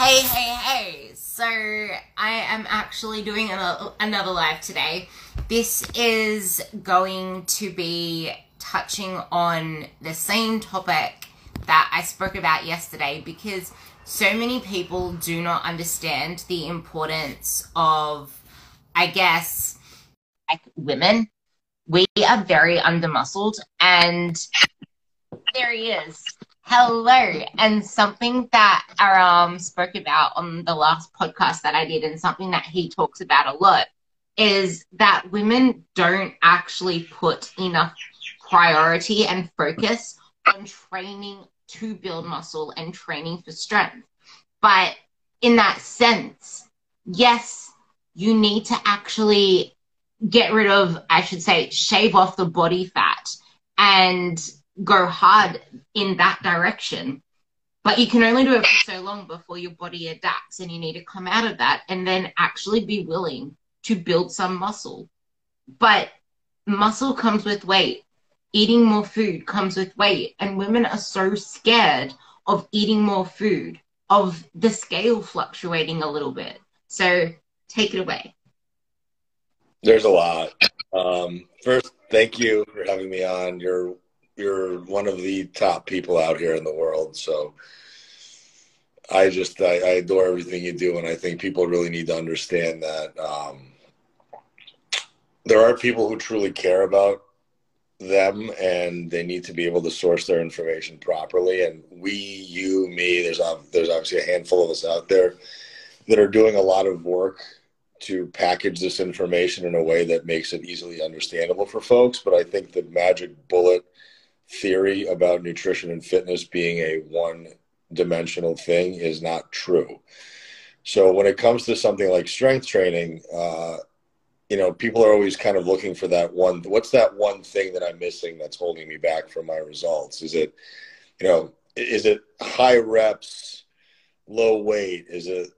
Hey, hey, hey. So, I am actually doing another live today. This is going to be touching on the same topic that I spoke about yesterday because so many people do not understand the importance of, I guess, like women. We are very undermuscled, and there he is. Hello. And something that Aram spoke about on the last podcast that I did, and something that he talks about a lot, is that women don't actually put enough priority and focus on training to build muscle and training for strength. But in that sense, yes, you need to actually get rid of, I should say, shave off the body fat and go hard in that direction. But you can only do it for so long before your body adapts, and you need to come out of that and then actually be willing to build some muscle. But muscle comes with weight. Eating more food comes with weight. And women are so scared of eating more food, of the scale fluctuating a little bit. So take it away. There's a lot. Um, first, thank you for having me on. You're you're one of the top people out here in the world. So I just I, I adore everything you do, and I think people really need to understand that um, there are people who truly care about them, and they need to be able to source their information properly. And we, you, me, there's there's obviously a handful of us out there that are doing a lot of work to package this information in a way that makes it easily understandable for folks. But I think the magic bullet theory about nutrition and fitness being a one dimensional thing is not true. So when it comes to something like strength training, uh, you know, people are always kind of looking for that one. What's that one thing that I'm missing that's holding me back from my results? Is it, you know, is it high reps, low weight? Is it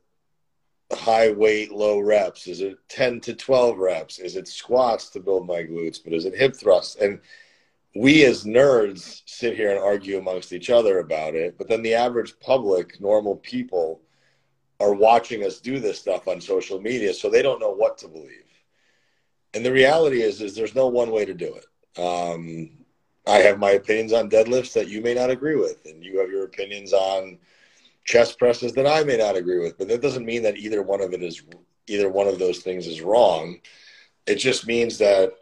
high weight, low reps? Is it 10 to 12 reps? Is it squats to build my glutes? But is it hip thrusts? And we as nerds sit here and argue amongst each other about it, but then the average public, normal people, are watching us do this stuff on social media, so they don't know what to believe. And the reality is, is there's no one way to do it. Um, I have my opinions on deadlifts that you may not agree with, and you have your opinions on chest presses that I may not agree with. But that doesn't mean that either one of it is either one of those things is wrong. It just means that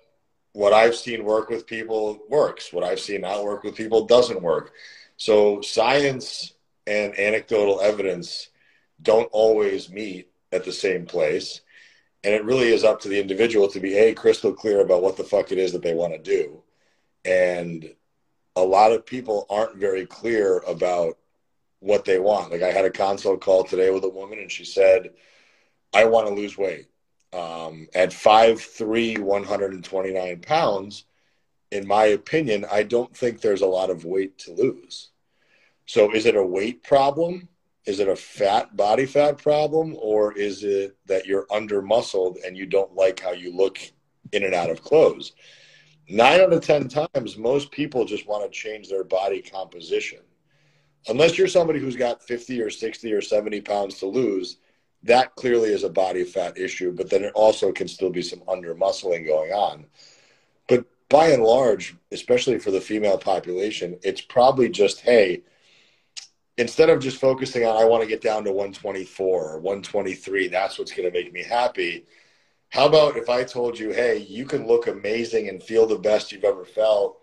what I've seen work with people works. What I've seen not work with people doesn't work. So science and anecdotal evidence don't always meet at the same place. And it really is up to the individual to be a crystal clear about what the fuck it is that they want to do. And a lot of people aren't very clear about what they want. Like I had a consult call today with a woman and she said, I want to lose weight um, at 5'3", 129 pounds, in my opinion, I don't think there's a lot of weight to lose. So is it a weight problem? Is it a fat body fat problem? Or is it that you're under muscled and you don't like how you look in and out of clothes? Nine out of 10 times, most people just want to change their body composition. Unless you're somebody who's got 50 or 60 or 70 pounds to lose, that clearly is a body fat issue, but then it also can still be some under muscling going on. But by and large, especially for the female population, it's probably just, hey, instead of just focusing on, I want to get down to 124 or 123, that's what's going to make me happy. How about if I told you, hey, you can look amazing and feel the best you've ever felt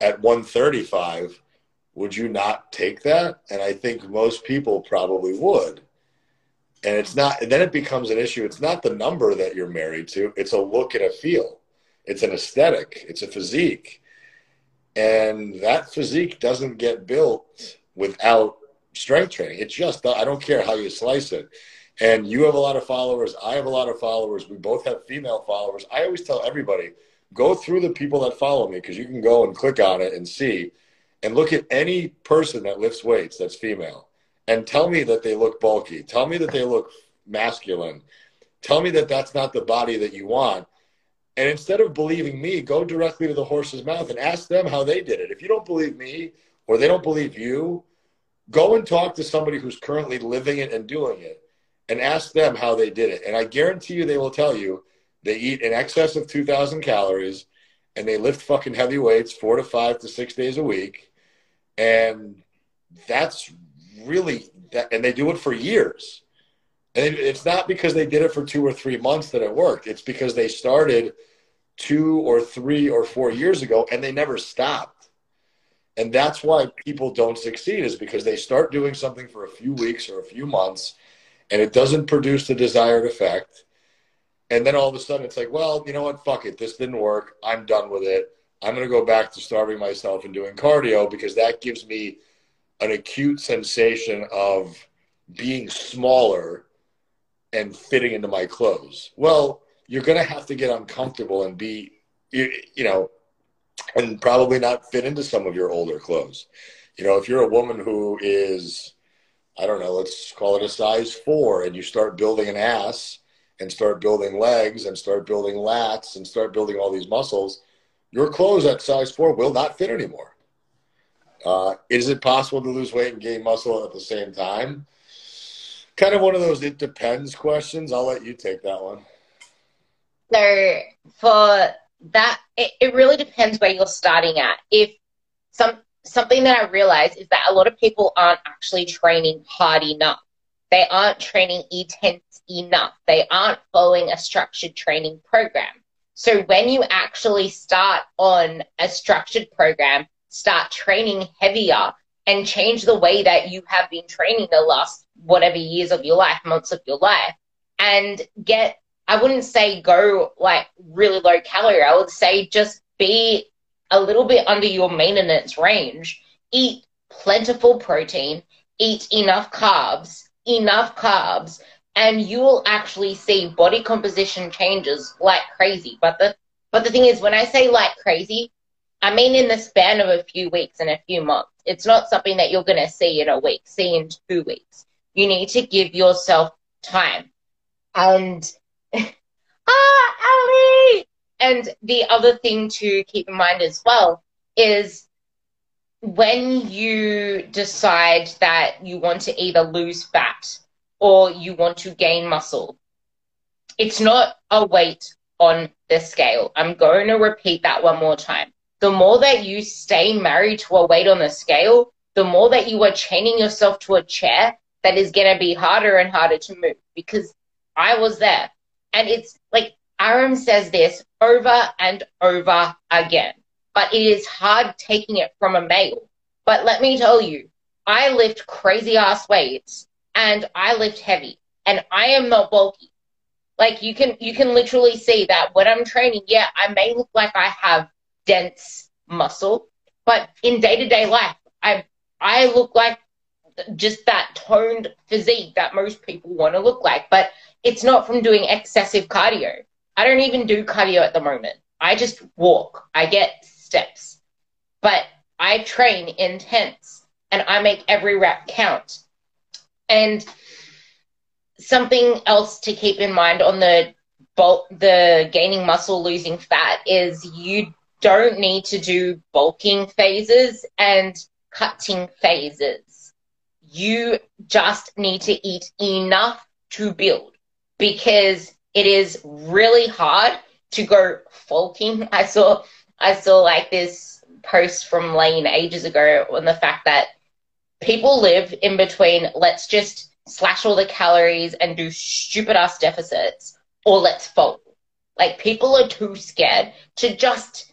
at 135? Would you not take that? And I think most people probably would and it's not and then it becomes an issue. It's not the number that you're married to. It's a look and a feel. It's an aesthetic. It's a physique. And that physique doesn't get built without strength training. It's just i don't care how you slice it. And you have a lot of followers. I have a lot of followers. We both have female followers. I always tell everybody go through the people that follow me because you can go and click on it and see. And look at any person that lifts weights that's female and tell me that they look bulky. Tell me that they look masculine. Tell me that that's not the body that you want. And instead of believing me, go directly to the horse's mouth and ask them how they did it. If you don't believe me or they don't believe you, Go and talk to somebody who's currently living it and doing it and ask them how they did it. And I guarantee you they will tell you they eat in excess of 2,000 calories and they lift fucking heavy weights four to five to six days a week. And that's really and they do it for years. And it's not because they did it for two or three months that it worked. It's because they started two or three or four years ago and they never stopped. And that's why people don't succeed is because they start doing something for a few weeks or a few months and it doesn't produce the desired effect. And then all of a sudden it's like, well, you know what? Fuck it. This didn't work. I'm done with it. I'm going to go back to starving myself and doing cardio because that gives me an acute sensation of being smaller and fitting into my clothes. Well, you're going to have to get uncomfortable and be, you, you know, and probably not fit into some of your older clothes. You know, if you're a woman who is, I don't know, let's call it a size four, and you start building an ass and start building legs and start building lats and start building all these muscles, your clothes at size four will not fit anymore. Uh, is it possible to lose weight and gain muscle at the same time? Kind of one of those it depends questions. I'll let you take that one. So for that, it, it really depends where you're starting at. If some something that I realize is that a lot of people aren't actually training hard enough. They aren't training intense enough. They aren't following a structured training program. So when you actually start on a structured program, start training heavier and change the way that you have been training the last whatever years of your life, months of your life, and get, I wouldn't say go like really low calorie. I would say just be a little bit under your maintenance range. Eat plentiful protein, eat enough carbs, enough carbs, and you will actually see body composition changes like crazy. But the but the thing is, when I say like crazy, I mean in the span of a few weeks and a few months. It's not something that you're going to see in a week, see in two weeks. You need to give yourself time. And ah, Ali! And the other thing to keep in mind as well is when you decide that you want to either lose fat or you want to gain muscle. It's not a weight on the scale. I'm going to repeat that one more time. The more that you stay married to a weight on the scale, the more that you are chaining yourself to a chair that is going to be harder and harder to move because I was there. And it's like Aram says this over and over again, but it is hard taking it from a male. But let me tell you, I lift crazy ass weights and I lift heavy and I am not bulky. Like you can you can literally see that when I'm training, yeah, I may look like I have dense muscle, but in day-to-day life, I I look like just that toned physique that most people want to look like, but it's not from doing excessive cardio. I don't even do cardio at the moment. I just walk. I get steps. But I train intense and I make every rep count. And something else to keep in mind on the bulk, the gaining muscle, losing fat is you don't need to do bulking phases and cutting phases. You just need to eat enough to build because it is really hard to go bulking. I saw I saw like this post from Layne ages ago on the fact that people live in between let's just slash all the calories and do stupid ass deficits or let's fold. Like people are too scared to just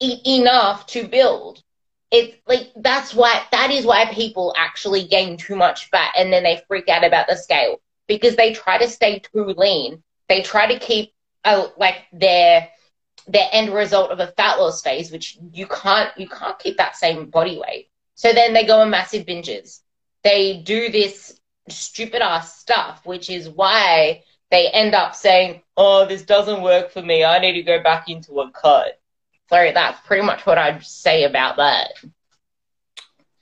eat enough to build. It's like that's why that is why people actually gain too much fat and then they freak out about the scale because they try to stay too lean. They try to keep a, like their their end result of a fat loss phase, which you can't you can't keep that same body weight. So then they go on massive binges. They do this stupid ass stuff, which is why they end up saying, "Oh, this doesn't work for me. I need to go back into a cut." So that's pretty much what I'd say about that.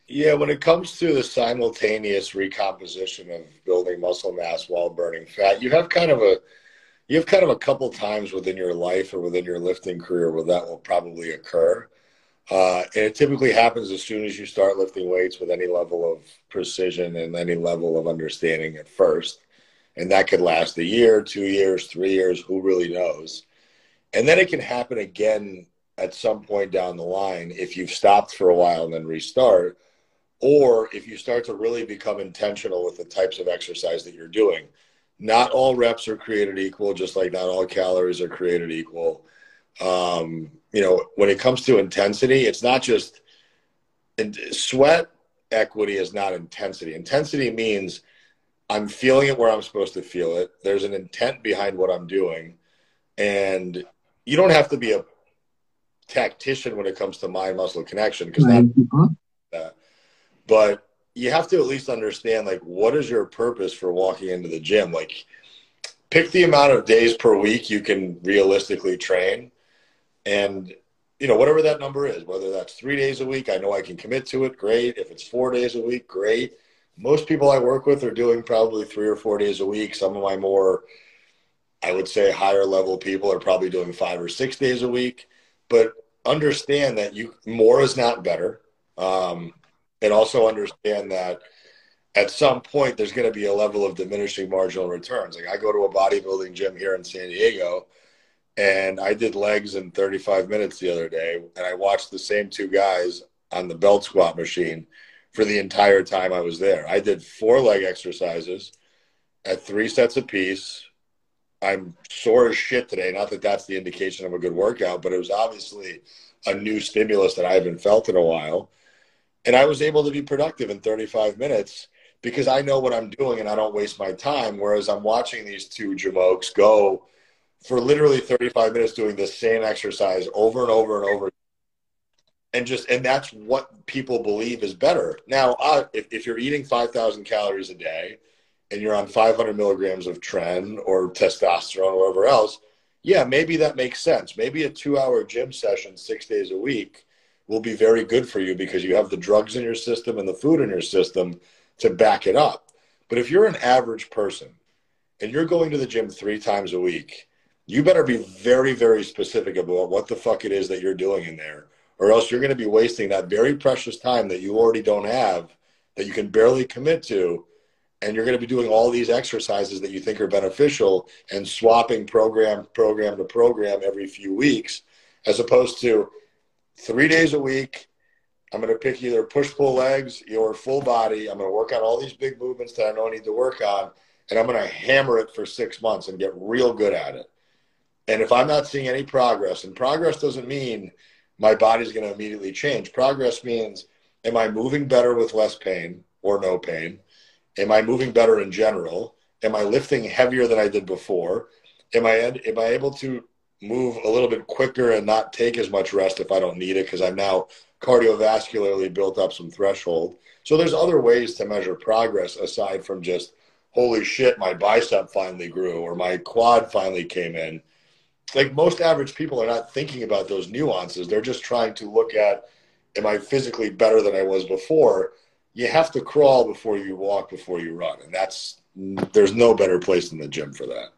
Yeah, when it comes to the simultaneous recomposition of building muscle mass while burning fat, you have kind of a you have kind of a couple times within your life or within your lifting career where that will probably occur. Uh, and it typically happens as soon as you start lifting weights with any level of precision and any level of understanding at first. And that could last a year, two years, three years, who really knows? And then it can happen again at some point down the line if you've stopped for a while and then restart, or if you start to really become intentional with the types of exercise that you're doing. Not all reps are created equal, just like not all calories are created equal. Um, you know, when it comes to intensity, it's not just and sweat equity is not intensity. Intensity means I'm feeling it where I'm supposed to feel it. There's an intent behind what I'm doing. And you don't have to be a tactician when it comes to mind muscle connection because uh-huh. that. But you have to at least understand like what is your purpose for walking into the gym? Like pick the amount of days per week you can realistically train and you know whatever that number is whether that's three days a week i know i can commit to it great. If it's four days a week great. Most people i work with are doing probably three or four days a week. Some of my more i would say higher level people are probably doing five or six days a week but understand that you more is not better um, and also understand that at some point there's going to be a level of diminishing marginal returns like i go to a bodybuilding gym here in san diego and I did legs in 35 minutes the other day, and I watched the same two guys on the belt squat machine for the entire time I was there. I did four leg exercises at three sets apiece. I'm sore as shit today. Not that that's the indication of a good workout, but it was obviously a new stimulus that I haven't felt in a while. And I was able to be productive in 35 minutes because I know what I'm doing and I don't waste my time. Whereas I'm watching these two jamokes go for literally 35 minutes doing the same exercise over and over and over and just and that's what people believe is better now uh, if, if you're eating 5000 calories a day and you're on 500 milligrams of tren or testosterone or whatever else yeah maybe that makes sense. Maybe a two hour gym session six days a week will be very good for you because you have the drugs in your system and the food in your system to back it up. But if you're an average person and you're going to the gym three times a week you better be very, very specific about what the fuck it is that you're doing in there, or else you're going to be wasting that very precious time that you already don't have, that you can barely commit to, and you're going to be doing all these exercises that you think are beneficial and swapping program program to program every few weeks, as opposed to three days a week. I'm going to pick either push pull legs your full body. I'm going to work on all these big movements that I know I need to work on, and I'm going to hammer it for six months and get real good at it. And if I'm not seeing any progress, and progress doesn't mean my body's going to immediately change. Progress means, am I moving better with less pain or no pain? Am I moving better in general? Am I lifting heavier than I did before? Am I am I able to move a little bit quicker and not take as much rest if I don't need it because I'm now cardiovascularly built up some threshold. So there's other ways to measure progress aside from just holy shit, my bicep finally grew or my quad finally came in like most average people are not thinking about those nuances. They're just trying to look at, am I physically better than I was before? You have to crawl before you walk, before you run. And that's, there's no better place than the gym for that.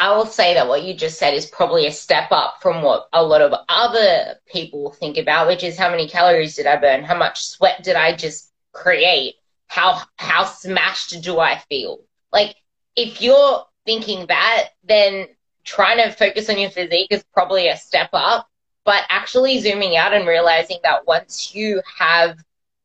I will say that what you just said is probably a step up from what a lot of other people think about, which is how many calories did I burn? How much sweat did I just create? How, how smashed do I feel? Like, if you're thinking that, then trying to focus on your physique is probably a step up, but actually zooming out and realizing that once you have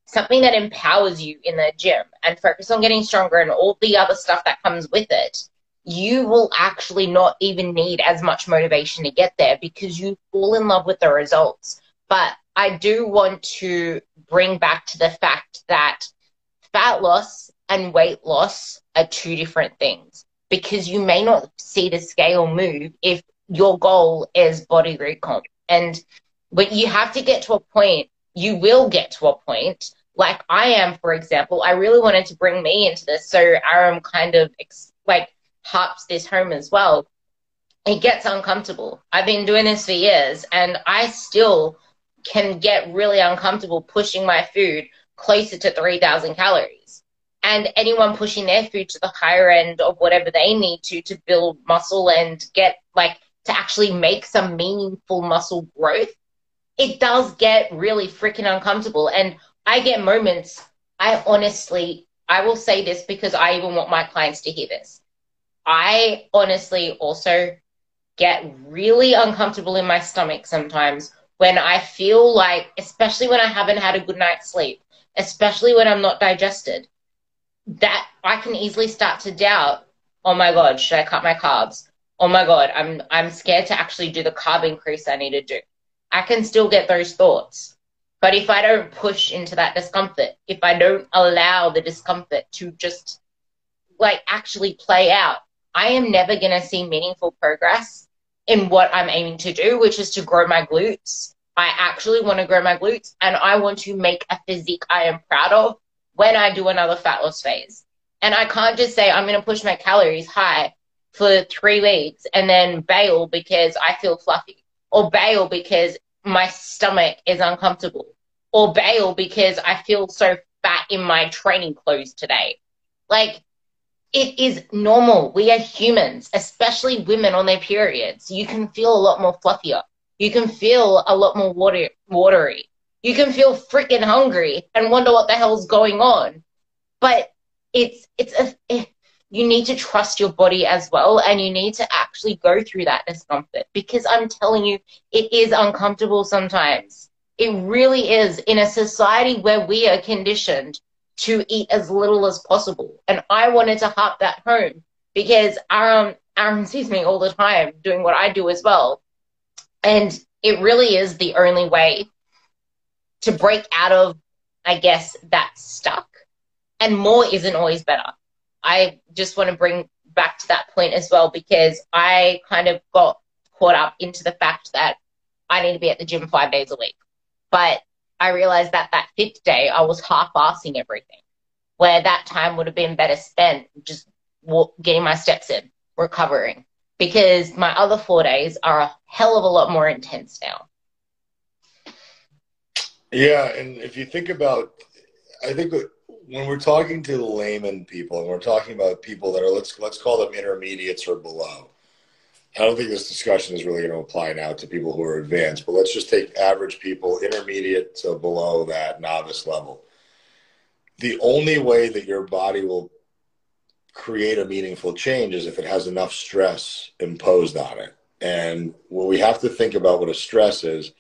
something that empowers you in the gym and focus on getting stronger and all the other stuff that comes with it, you will actually not even need as much motivation to get there because you fall in love with the results. But I do want to bring back to the fact that fat loss and weight loss are two different things because you may not see the scale move if your goal is body recomp. And but you have to get to a point, you will get to a point, like I am, for example. I really wanted to bring me into this, so Aram kind of like harps this home as well. It gets uncomfortable. I've been doing this for years, and I still can get really uncomfortable pushing my food closer to 3,000 calories and anyone pushing their food to the higher end of whatever they need to to build muscle and get like to actually make some meaningful muscle growth it does get really freaking uncomfortable. And I get moments, I honestly, I will say this because I even want my clients to hear this. I honestly also get really uncomfortable in my stomach sometimes when I feel like, especially when I haven't had a good night's sleep, especially when I'm not digested, that I can easily start to doubt, oh my God, should I cut my carbs? Oh my God, I'm, I'm scared to actually do the carb increase I need to do. I can still get those thoughts. But if I don't push into that discomfort, if I don't allow the discomfort to just like actually play out, I am never going to see meaningful progress in what I'm aiming to do, which is to grow my glutes. I actually want to grow my glutes and I want to make a physique I am proud of when I do another fat loss phase. And I can't just say I'm going to push my calories high for three weeks and then bail because I feel fluffy or bail because my stomach is uncomfortable or bail because I feel so fat in my training clothes today. Like it is normal. We are humans, especially women on their periods. You can feel a lot more fluffier. You can feel a lot more water, watery. You can feel freaking hungry and wonder what the hell's going on. But it's it's a you need to trust your body as well, and you need to actually go through that discomfort because I'm telling you, it is uncomfortable sometimes. It really is in a society where we are conditioned to eat as little as possible. And I wanted to harp that home because Aaron, Aaron sees me all the time doing what I do as well. And it really is the only way to break out of, I guess, that stuck. And more isn't always better. I just want to bring back to that point as well because I kind of got caught up into the fact that I need to be at the gym five days a week. But I realized that that fifth day, I was half assing everything, where that time would have been better spent just getting my steps in, recovering, because my other four days are a hell of a lot more intense now. Yeah, and if you think about, I think when we're talking to layman people, and we're talking about people that are let's let's call them intermediates or below, I don't think this discussion is really going to apply now to people who are advanced, but let's just take average people, intermediate to below that novice level. The only way that your body will create a meaningful change is if it has enough stress imposed on it. And what we have to think about what a stress is,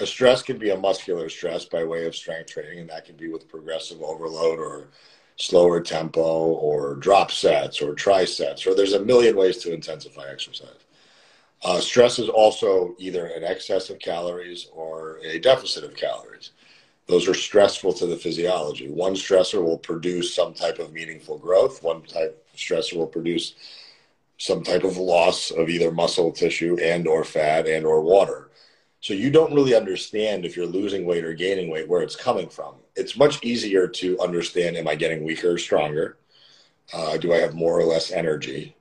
a stress can be a muscular stress by way of strength training, and that can be with progressive overload or slower tempo or drop sets or trisets, or there's a million ways to intensify exercise. Uh, stress is also either an excess of calories or a deficit of calories. Those are stressful to the physiology. One stressor will produce some type of meaningful growth. One type of stressor will produce some type of loss of either muscle tissue and or fat and or water. So you don't really understand if you're losing weight or gaining weight where it's coming from. It's much easier to understand: Am I getting weaker or stronger? Uh, do I have more or less energy?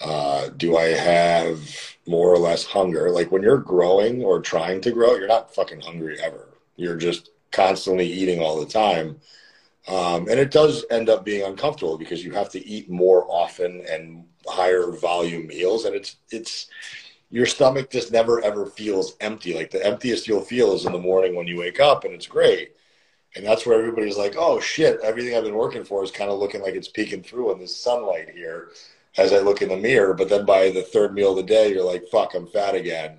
Uh, do I have more or less hunger? Like when you're growing or trying to grow, you're not fucking hungry ever. You're just constantly eating all the time. Um, and it does end up being uncomfortable because you have to eat more often and higher volume meals. And it's, it's, your stomach just never ever feels empty. Like the emptiest you'll feel is in the morning when you wake up and it's great. And that's where everybody's like, oh shit, everything I've been working for is kind of looking like it's peeking through in this sunlight here as I look in the mirror. But then by the third meal of the day, you're like, fuck, I'm fat again.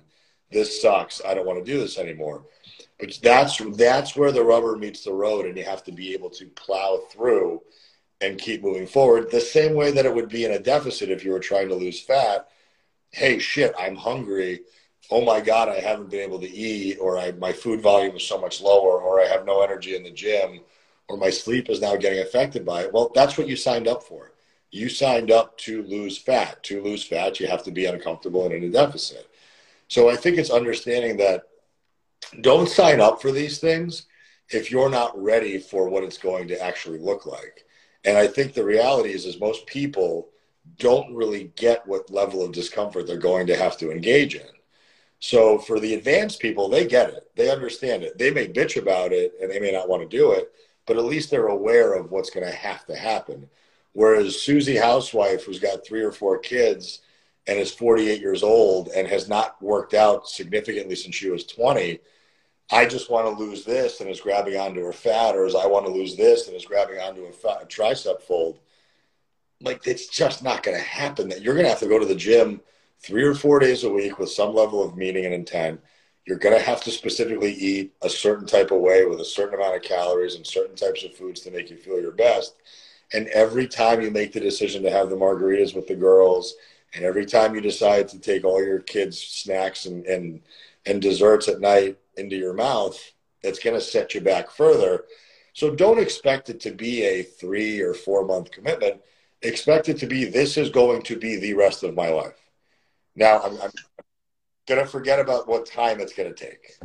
This sucks. I don't want to do this anymore. But that's that's where the rubber meets the road, and you have to be able to plow through and keep moving forward. The same way that it would be in a deficit if you were trying to lose fat. Hey, shit, I'm hungry. Oh my God, I haven't been able to eat, or I, my food volume is so much lower, or I have no energy in the gym, or my sleep is now getting affected by it. Well, that's what you signed up for you signed up to lose fat. To lose fat, you have to be uncomfortable and in a deficit. So I think it's understanding that don't sign up for these things if you're not ready for what it's going to actually look like. And I think the reality is, is most people don't really get what level of discomfort they're going to have to engage in. So for the advanced people, they get it. They understand it. They may bitch about it and they may not want to do it, but at least they're aware of what's going to have to happen. Whereas Susie Housewife, who's got three or four kids and is 48 years old and has not worked out significantly since she was 20, I just want to lose this and is grabbing onto her fat, or as I want to lose this and is grabbing onto a, fat, a tricep fold. Like it's just not going to happen. That you're going to have to go to the gym three or four days a week with some level of meaning and intent. You're going to have to specifically eat a certain type of way with a certain amount of calories and certain types of foods to make you feel your best. And every time you make the decision to have the margaritas with the girls, and every time you decide to take all your kids' snacks and, and, and desserts at night into your mouth, it's going to set you back further. So don't expect it to be a three or four month commitment. Expect it to be this is going to be the rest of my life. Now, I'm, I'm going to forget about what time it's going to take.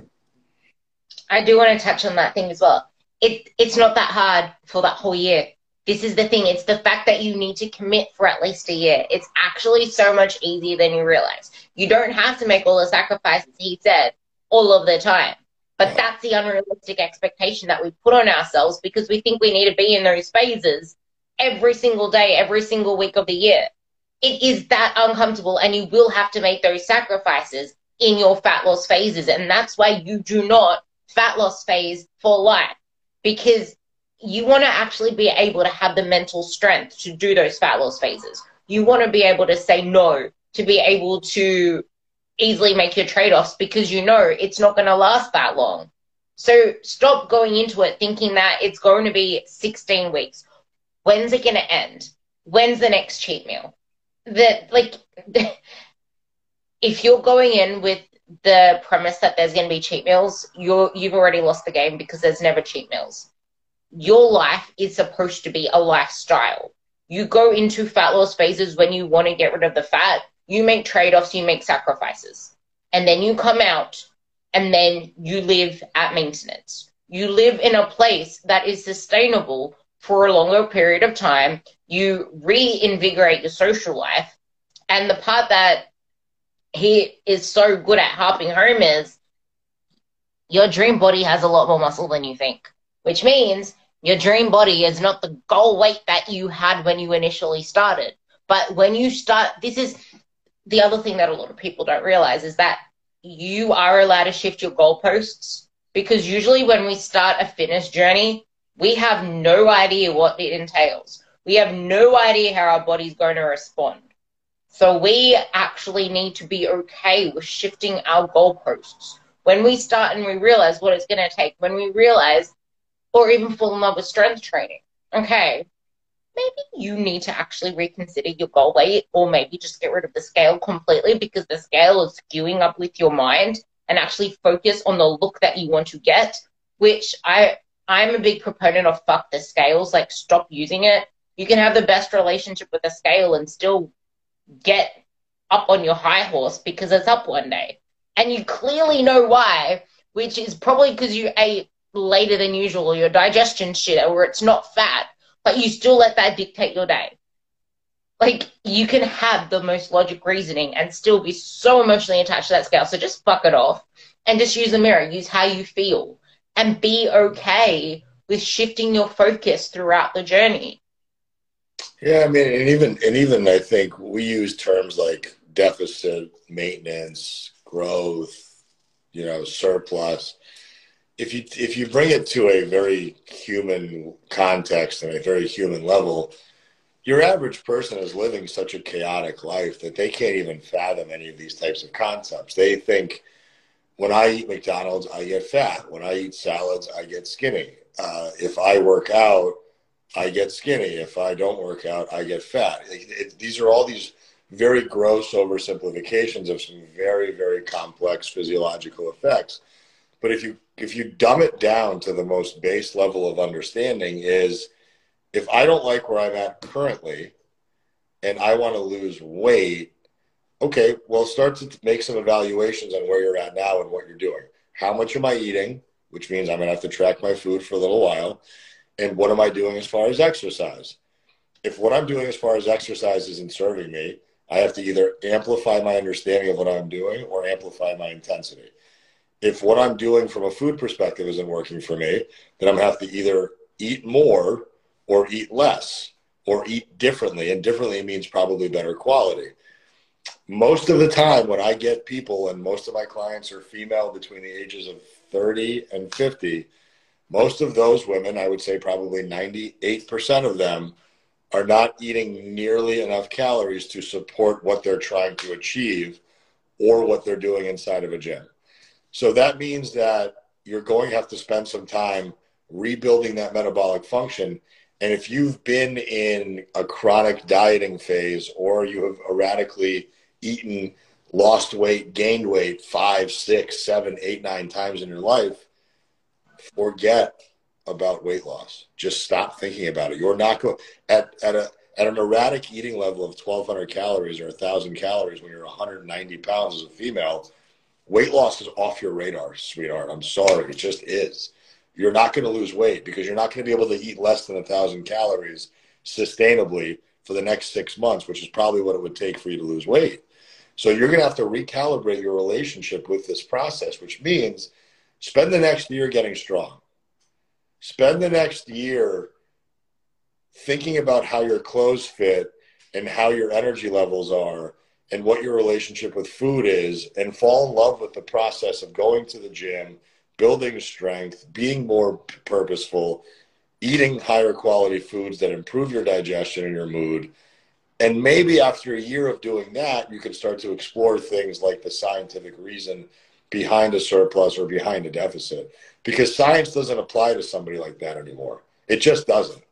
I do want to touch on that thing as well. It, it's not that hard for that whole year. This is the thing. It's the fact that you need to commit for at least a year. It's actually so much easier than you realize. You don't have to make all the sacrifices he said all of the time. But that's the unrealistic expectation that we put on ourselves because we think we need to be in those phases every single day, every single week of the year. It is that uncomfortable, and you will have to make those sacrifices in your fat loss phases. And that's why you do not fat loss phase for life because you want to actually be able to have the mental strength to do those fat loss phases. You want to be able to say no, to be able to easily make your trade offs because you know it's not going to last that long. So stop going into it thinking that it's going to be 16 weeks. When's it going to end? When's the next cheat meal? That, like, if you're going in with the premise that there's going to be cheat meals, you're, you've already lost the game because there's never cheat meals. Your life is supposed to be a lifestyle. You go into fat loss phases when you want to get rid of the fat you make trade offs, you make sacrifices. And then you come out and then you live at maintenance. You live in a place that is sustainable for a longer period of time. You reinvigorate your social life. And the part that he is so good at harping home is your dream body has a lot more muscle than you think, which means your dream body is not the goal weight that you had when you initially started. But when you start, this is the other thing that a lot of people don't realize is that you are allowed to shift your goalposts because usually when we start a fitness journey, we have no idea what it entails. We have no idea how our body's going to respond. So we actually need to be okay with shifting our goalposts. When we start and we realize what it's going to take, when we realize, or even fall in love with strength training, okay, maybe you need to actually reconsider your goal weight or maybe just get rid of the scale completely because the scale is skewing up with your mind and actually focus on the look that you want to get, which I I'm a big proponent of fuck the scales, like stop using it. You can have the best relationship with the scale and still get up on your high horse because it's up one day. And you clearly know why, which is probably because you ate later than usual or your digestion shit or it's not fat but you still let that dictate your day. Like you can have the most logic reasoning and still be so emotionally attached to that scale. So just fuck it off and just use a mirror. Use how you feel and be okay with shifting your focus throughout the journey. Yeah, I mean, and even and even I think we use terms like deficit, maintenance, growth, you know, surplus if you if you bring it to a very human context and a very human level, your average person is living such a chaotic life that they can't even fathom any of these types of concepts. They think when I eat McDonald's, I get fat. When I eat salads, I get skinny. Uh, if I work out, I get skinny. If I don't work out, I get fat. It, it, these are all these very gross oversimplifications of some very, very complex physiological effects. But if you if you dumb it down to the most base level of understanding is if I don't like where I'm at currently and I want to lose weight, okay, well, start to make some evaluations on where you're at now and what you're doing. How much am I eating? Which means I'm going to have to track my food for a little while. And what am I doing as far as exercise? If what I'm doing as far as exercise isn't serving me, I have to either amplify my understanding of what I'm doing or amplify my intensity if what I'm doing from a food perspective isn't working for me, then I'm gonna have to either eat more or eat less or eat differently. And differently means probably better quality. Most of the time, when I get people, and most of my clients are female between the ages of 30, and 50, most of those women, I would say probably 98% of them, are not eating nearly enough calories to support what they're trying to achieve or what they're doing inside of a gym. So that means that you're going to have to spend some time rebuilding that metabolic function. And if you've been in a chronic dieting phase or you have erratically eaten, lost weight, gained weight five, six, seven, eight, nine times in your life, forget about weight loss. Just stop thinking about it. You're not going at at a at an erratic eating level of 1,200 calories or 1,000 calories when you're 190 pounds as a female. Weight loss is off your radar, sweetheart. I'm sorry, it just is. You're not going to lose weight because you're not going to be able to eat less than a thousand calories sustainably for the next six months, which is probably what it would take for you to lose weight. So you're going to have to recalibrate your relationship with this process, which means spend the next year getting strong. Spend the next year thinking about how your clothes fit and how your energy levels are and what your relationship with food is and fall in love with the process of going to the gym building strength being more purposeful eating higher quality foods that improve your digestion and your mood and maybe after a year of doing that you can start to explore things like the scientific reason behind a surplus or behind a deficit because science doesn't apply to somebody like that anymore. It just doesn't.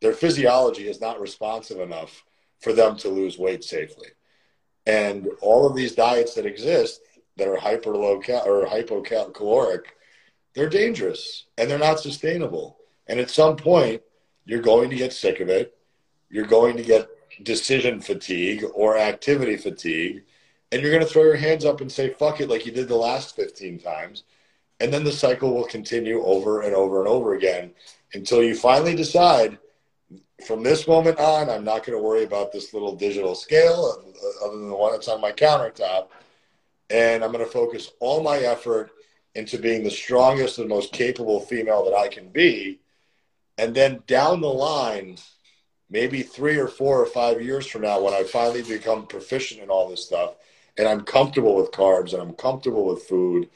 Their physiology is not responsive enough for them to lose weight safely. And all of these diets that exist that are hyper low cal or hypocaloric, they're dangerous and they're not sustainable. And at some point, you're going to get sick of it. You're going to get decision fatigue or activity fatigue. And you're going to throw your hands up and say, fuck it, like you did the last 15 times and then the cycle will continue over and over and over again until you finally decide from this moment on, I'm not going to worry about this little digital scale uh, other than the one that's on my countertop. And I'm going to focus all my effort into being the strongest and most capable female that I can be. And then down the line, maybe three or four or five years from now, when I finally become proficient in all this stuff and I'm comfortable with carbs and I'm comfortable with food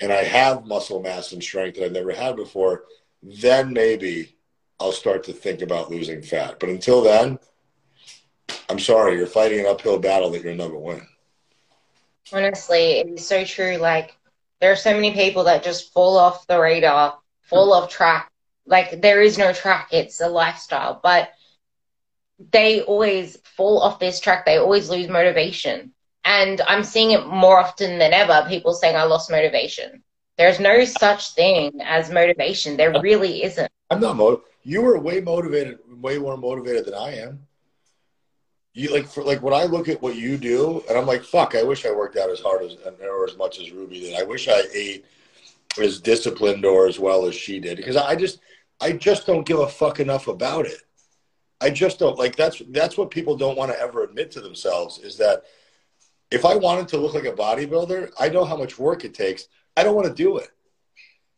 and I have muscle mass and strength that I've never had before, then maybe I'll start to think about losing fat. But until then, I'm sorry, you're fighting an uphill battle that you'll never win. Honestly, it is so true. Like, there are so many people that just fall off the radar, fall off track. Like, there is no track, it's a lifestyle. But they always fall off this track, they always lose motivation. And I'm seeing it more often than ever people saying, I lost motivation. There's no such thing as motivation. There really isn't. I'm not motivated. You were way motivated, way more motivated than I am. You like for like when I look at what you do, and I'm like, fuck, I wish I worked out as hard as or as much as Ruby did. I wish I ate as disciplined or as well as she did because I just I just don't give a fuck enough about it. I just don't like that's that's what people don't want to ever admit to themselves is that if I wanted to look like a bodybuilder, I know how much work it takes. I don't want to do it.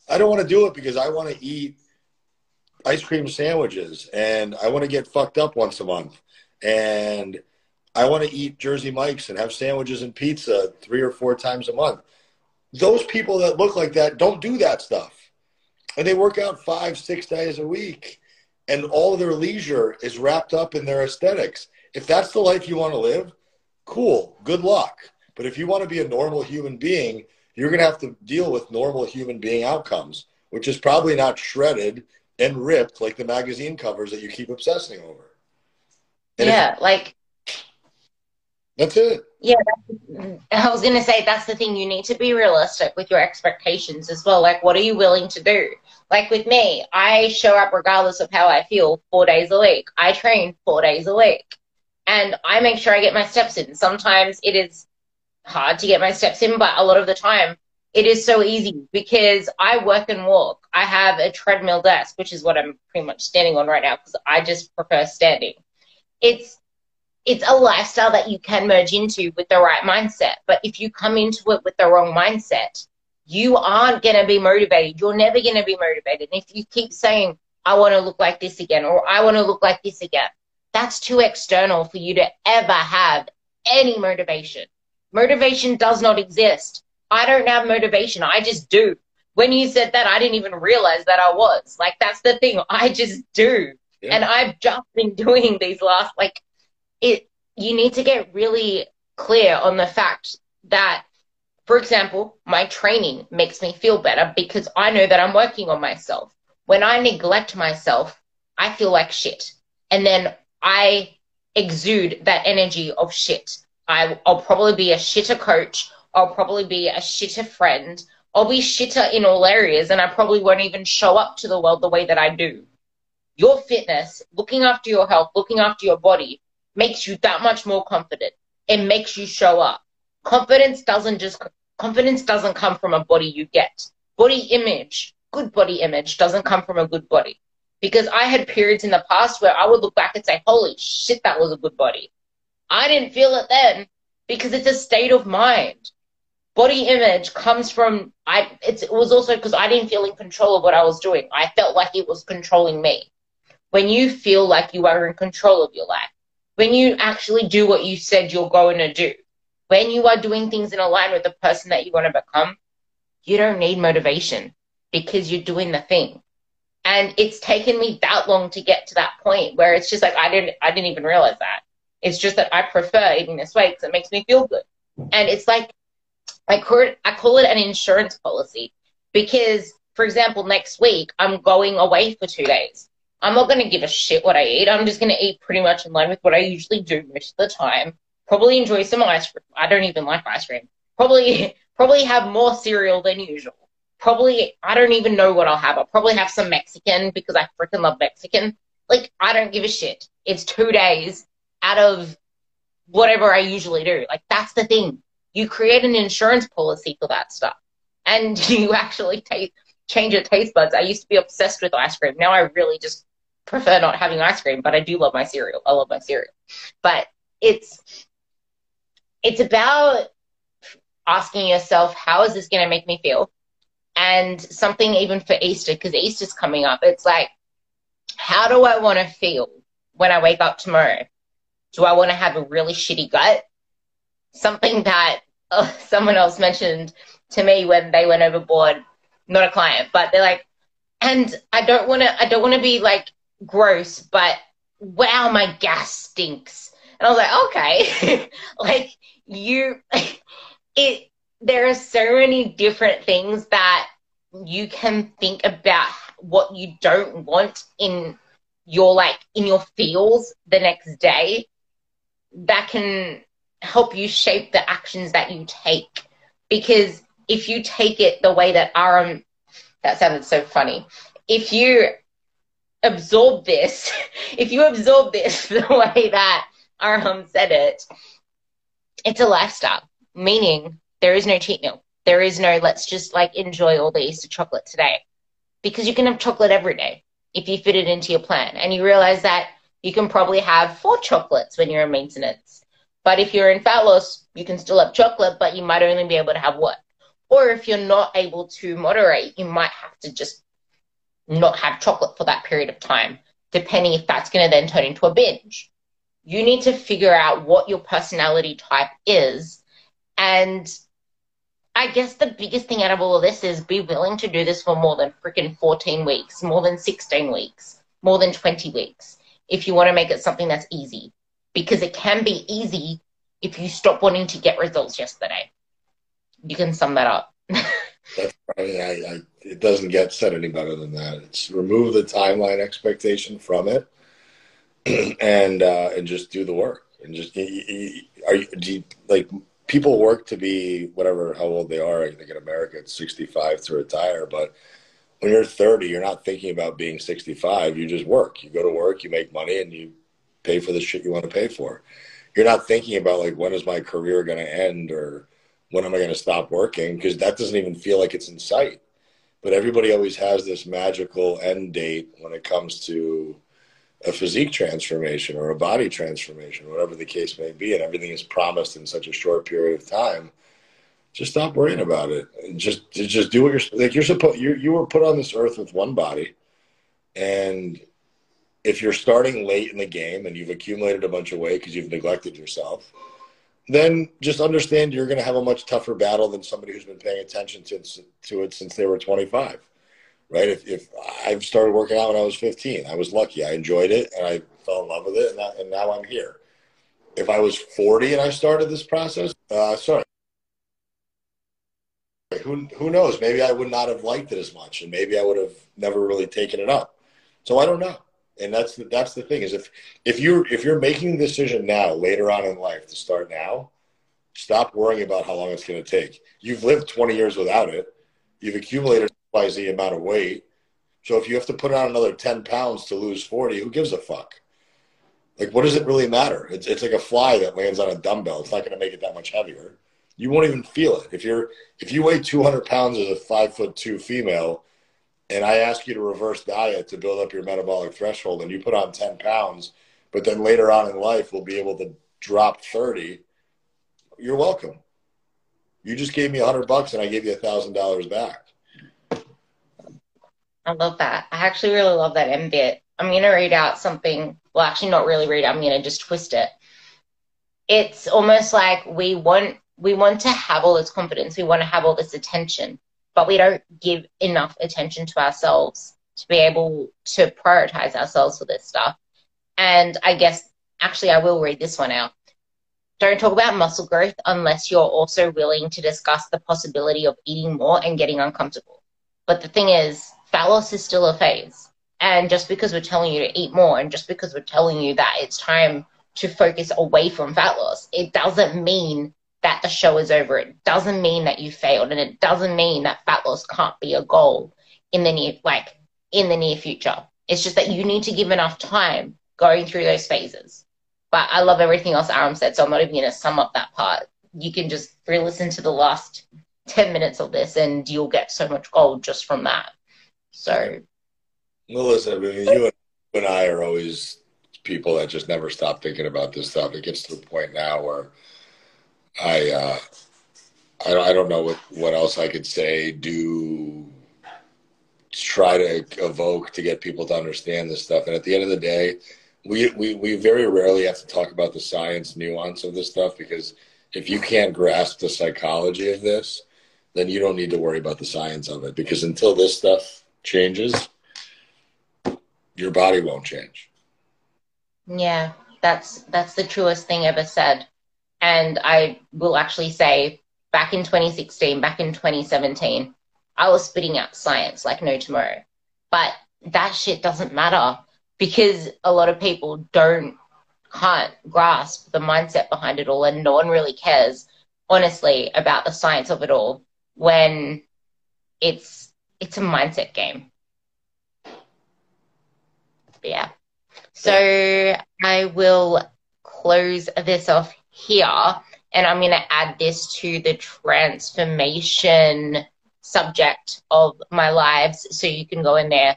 I don't want to do it because I want to eat ice cream sandwiches and I want to get fucked up once a month. And I want to eat Jersey Mike's and have sandwiches and pizza three or four times a month. Those people that look like that don't do that stuff. And they work out five, six days a week. And all their leisure is wrapped up in their aesthetics. If that's the life you want to live, cool, good luck. But if you want to be a normal human being, you're going to have to deal with normal human being outcomes, which is probably not shredded and ripped like the magazine covers that you keep obsessing over. And yeah, if, like that's it. Yeah, I was going to say that's the thing. You need to be realistic with your expectations as well. Like, what are you willing to do? Like with me, I show up regardless of how I feel four days a week. I train four days a week and I make sure I get my steps in. Sometimes it is hard to get my steps in, but a lot of the time it is so easy because I work and walk. I have a treadmill desk, which is what I'm pretty much standing on right now because I just prefer standing. It's it's a lifestyle that you can merge into with the right mindset. But if you come into it with the wrong mindset, you aren't going to be motivated. You're never going to be motivated. And if you keep saying, I want to look like this again, or I want to look like this again, that's too external for you to ever have any motivation. Motivation does not exist. I don't have motivation. I just do when you said that, I didn't even realize that I was. Like, that's the thing. I just do. Yeah. And I've just been doing these last, like, it, you need to get really clear on the fact that, for example, my training makes me feel better because I know that I'm working on myself. When I neglect myself, I feel like shit. And then I exude that energy of shit. I, I'll probably be a shitter coach. I'll probably be a shitter friend. I'll be shitter in all areas and I probably won't even show up to the world the way that I do. Your fitness, looking after your health, looking after your body makes you that much more confident. It makes you show up. Confidence doesn't just, confidence doesn't come from a body you get. Body image, good body image doesn't come from a good body. Because I had periods in the past where I would look back and say, holy shit, that was a good body. I didn't feel it then because it's a state of mind body image comes from I it was also because I didn't feel in control of what I was doing. I felt like it was controlling me. When you feel like you are in control of your life, when you actually do what you said you're going to do, when you are doing things in line with the person that you want to become, you don't need motivation because you're doing the thing. And it's taken me that long to get to that point where it's just like I didn't I didn't even realize that. It's just that I prefer eating this way because it makes me feel good. And it's like I I call it an insurance policy because, for example, next week I'm going away for two days. I'm not going to give a shit what I eat. I'm just going to eat pretty much in line with what I usually do most of the time. Probably enjoy some ice cream. I don't even like ice cream. Probably, probably have more cereal than usual. Probably, I don't even know what I'll have. I'll probably have some Mexican because I freaking love Mexican. Like, I don't give a shit. It's two days out of whatever I usually do. Like, that's the thing you create an insurance policy for that stuff and you actually take change your taste buds. I used to be obsessed with ice cream. Now I really just prefer not having ice cream, but I do love my cereal. I love my cereal. But it's it's about asking yourself, how is this going to make me feel? And something even for Easter, because Easter's coming up. It's like, how do I want to feel when I wake up tomorrow? Do I want to have a really shitty gut? something that uh, someone else mentioned to me when they went overboard, not a client, but they're like, and I don't want to, I don't want to be like gross, but wow, my gas stinks. And I was like, okay, like you, it, there are so many different things that you can think about what you don't want in your like in your feels the next day that can help you shape the actions that you take. Because if you take it the way that Aram, that sounded so funny. If you absorb this, if you absorb this the way that Aram said it, it's a lifestyle, meaning there is no cheat meal. There is no let's just like enjoy all the Easter chocolate today. Because you can have chocolate every day if you fit it into your plan. And you realize that you can probably have four chocolates when you're in maintenance but if you're in fat loss, you can still have chocolate, but you might only be able to have one. Or if you're not able to moderate, you might have to just not have chocolate for that period of time, depending if that's going to then turn into a binge. You need to figure out what your personality type is. And I guess the biggest thing out of all of this is be willing to do this for more than freaking 14 weeks, more than 16 weeks, more than 20 weeks, if you want to make it something that's easy because it can be easy if you stop wanting to get results yesterday. You can sum that up. That's I, I, it doesn't get said any better than that. It's remove the timeline expectation from it, and uh, and just do the work. And just are you, do you, like people work to be whatever how old they are. I think in America it's sixty five to retire, but when you're 30, you're not thinking about being 65. You just work. You go to work, you make money, and you pay for the shit you want to pay for. You're not thinking about like when is my career going to end or when am I going to stop working because that doesn't even feel like it's in sight. But everybody always has this magical end date when it comes to a physique transformation or a body transformation, whatever the case may be, and everything is promised in such a short period of time. Just stop worrying about it. And just just do what you're like. You're supposed you you were put on this earth with one body, and if you're starting late in the game and you've accumulated a bunch of weight because you've neglected yourself, then just understand you're going to have a much tougher battle than somebody who's been paying attention to, to it since they were 25 right? If, if i've started working out when i was 15 i was lucky. I enjoyed it and i fell in love with it and, I, and now i'm here. If i was 40 and i started this process uh, sorry. Who, who knows? Maybe i would not have liked it as much and maybe i would have never really taken it up. So i don't know. And that's the, that's the thing is if if you're if you're making the decision now later on in life to start now stop worrying about how long it's going to take. You've lived 20 years without it. You've accumulated the amount of weight. So if you have to put on another 10 pounds to lose 40 who gives a fuck? Like what does it really matter? It's, it's like a fly that lands on a dumbbell. It's not going to make it that much heavier. You won't even feel it. If you're if you weigh 200 pounds as a five foot two female and I ask you to reverse diet to build up your metabolic threshold and you put on 10 pounds, but then later on in life we'll be able to drop 30, you're welcome. You just gave me a hundred bucks and I gave you a thousand dollars back. I love that. I actually really love that end bit. I'm going to read out something. Well, actually, not really read. I'm going to just twist it. It's almost like we want we want to have all this confidence. We want to have all this attention, but we don't give enough attention to ourselves to be able to prioritize ourselves for this stuff. And I guess actually I will read this one out. Don't talk about muscle growth unless you're also willing to discuss the possibility of eating more and getting uncomfortable. But the thing is, fat loss is still a phase. And just because we're telling you to eat more and just because we're telling you that it's time to focus away from fat loss, it doesn't mean that the show is over. It doesn't mean that you failed, and it doesn't mean that fat loss can't be a goal in the near, like in the near future. It's just that you need to give enough time going through those phases. But I love everything else Aram said, so I'm not even to sum up that part. You can just re-listen to the last ten minutes of this, and you'll get so much gold just from that. So, Melissa, I mean, you and I are always people that just never stop thinking about this stuff. It gets to the point now where I, uh, I, I don't know what, what else I could say, do, try to evoke to get people to understand this stuff. And at the end of the day, we, we, we very rarely have to talk about the science nuance of this stuff because if you can't grasp the psychology of this, then you don't need to worry about the science of it because until this stuff changes, your body won't change. Yeah, that's that's the truest thing ever said. And I will actually say back in 2016, back in 2017, I was spitting out science like no tomorrow. But that shit doesn't matter because a lot of people don't can't grasp the mindset behind it all and no one really cares honestly about the science of it all when it's it's a mindset game. But yeah. So I will close this off here. And I'm going to add this to the transformation subject of my lives. So you can go in there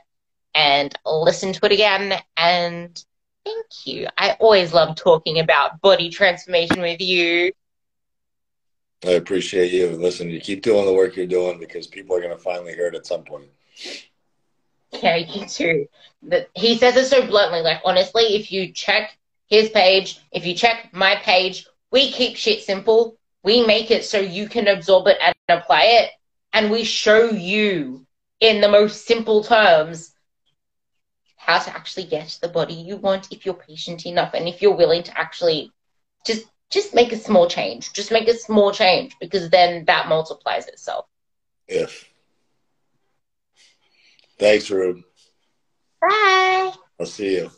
and listen to it again. And thank you. I always love talking about body transformation with you. I appreciate you. Listen, you keep doing the work you're doing because people are going to finally hear it at some point. Yeah, you too. He says it so bluntly. Like, honestly, if you check his page, if you check my page, we keep shit simple. We make it so you can absorb it and apply it. And we show you in the most simple terms how to actually get the body you want if you're patient enough and if you're willing to actually just just make a small change. Just make a small change because then that multiplies itself. If. Thanks, Rube. Bye. I'll see you.